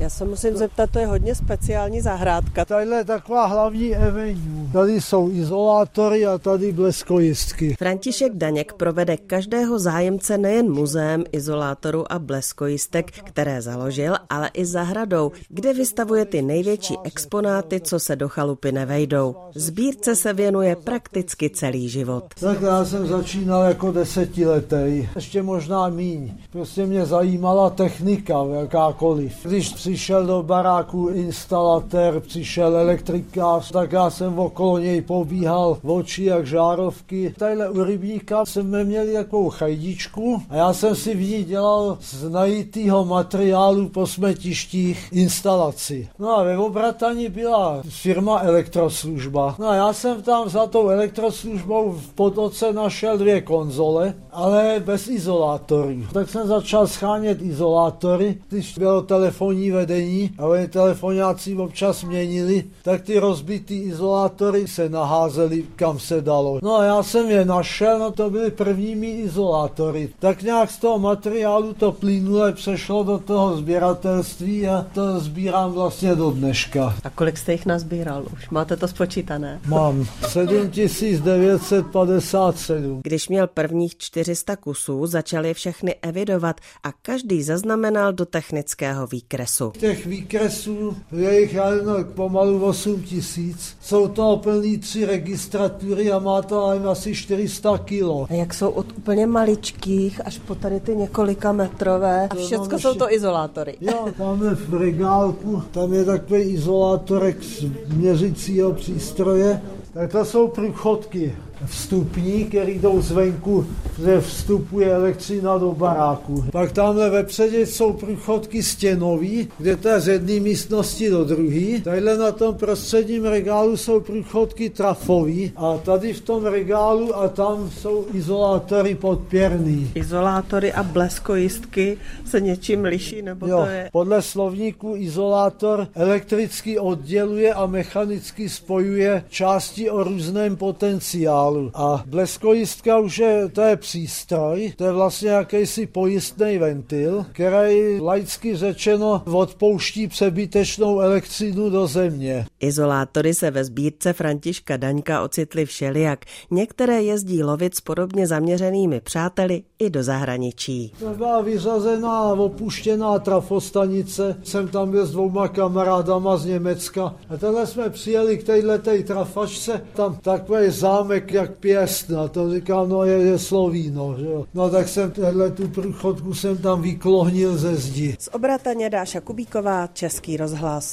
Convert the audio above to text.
Já se musím zeptat, to je hodně speciální zahrádka. Tadyhle je taková hlavní avenue. Tady jsou izolátory a tady bleskojistky. František Daněk provede každého zájemce nejen muzeem izolátoru a bleskojistek, které založil, ale i zahradou, kde vystavuje ty největší exponáty, co se do chalupy nevejdou. Sbírce se věnuje prakticky celý život. Tak já jsem začínal jako desetiletý, ještě možná míň. Prostě mě zajímala technika jakákoliv. Když přišel do baráku instalatér, přišel elektrikář, tak já jsem okolo něj pobíhal v oči jak žárovky. Tadyhle u rybníka jsme měli takovou chajdičku a já jsem si v ní dělal z najitýho materiálu po smetištích instalaci. No a ve obrataní byla firma elektroslužba. No a já jsem tam za tou elektroslužbou v potoce našel dvě konzole, ale bez izolátorů. Tak jsem začal schánět izolátory, když bylo telefonní vedení, ale telefonáci občas měnili, tak ty rozbitý izolátory se naházely kam se dalo. No a já jsem je našel, no to byly prvními izolátory. Tak nějak z toho materiálu to plynule přešlo do toho sběratelství a to sbírám vlastně do dneška. A kolik jste jich nazbíral už? Máte to spočítané? Mám 7957. Když měl prvních 400 kusů, začali všechny evidovat a každý zaznamenal do technického výkresu. Těch výkresů je jich no, pomalu 8 tisíc. Jsou to plný tři registratury a má to asi 400 kilo. A jak jsou od úplně maličkých až po tady ty několika metrové. A všechno jsou to izolátory. Jo, tam je v regálku, tam je takový izolátorek z měřicího přístroje. Tak to jsou průchodky vstupní, který jdou zvenku, kde vstupuje elektřina do baráku. Pak tamhle vepředě jsou průchodky stěnový, kde to je z jedné místnosti do druhé. Tadyhle na tom prostředním regálu jsou průchodky trafový a tady v tom regálu a tam jsou izolátory podpěrný. Izolátory a bleskojistky se něčím liší, nebo jo, to je... podle slovníku izolátor elektricky odděluje a mechanicky spojuje části o různém potenciálu materiálu. A bleskojistka už je, to je přístroj, to je vlastně jakýsi pojistný ventil, který laicky řečeno odpouští přebytečnou elektřinu do země. Izolátory se ve sbírce Františka Daňka ocitly všelijak. Některé jezdí lovit s podobně zaměřenými přáteli i do zahraničí. To byla vyřazená opuštěná trafostanice. Jsem tam byl s dvouma kamarádama z Německa. A tenhle jsme přijeli k této trafačce. Tam takový zámek, jak pěst. A to říkám, no je, je Slovíno. Že jo. No tak jsem tenhle tu průchodku jsem tam vyklohnil ze zdi. Z obrataně Dáša Kubíková, Český rozhlas.